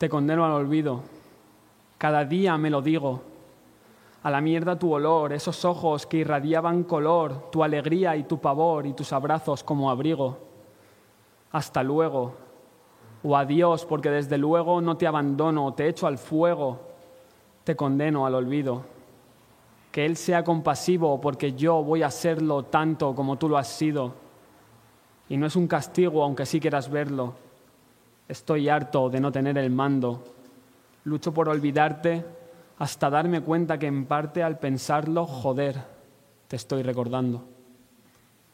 Te condeno al olvido. Cada día me lo digo. A la mierda tu olor, esos ojos que irradiaban color, tu alegría y tu pavor y tus abrazos como abrigo. Hasta luego. O adiós, porque desde luego no te abandono, te echo al fuego, te condeno al olvido. Que Él sea compasivo, porque yo voy a serlo tanto como tú lo has sido. Y no es un castigo, aunque sí quieras verlo. Estoy harto de no tener el mando. Lucho por olvidarte hasta darme cuenta que en parte al pensarlo, joder, te estoy recordando.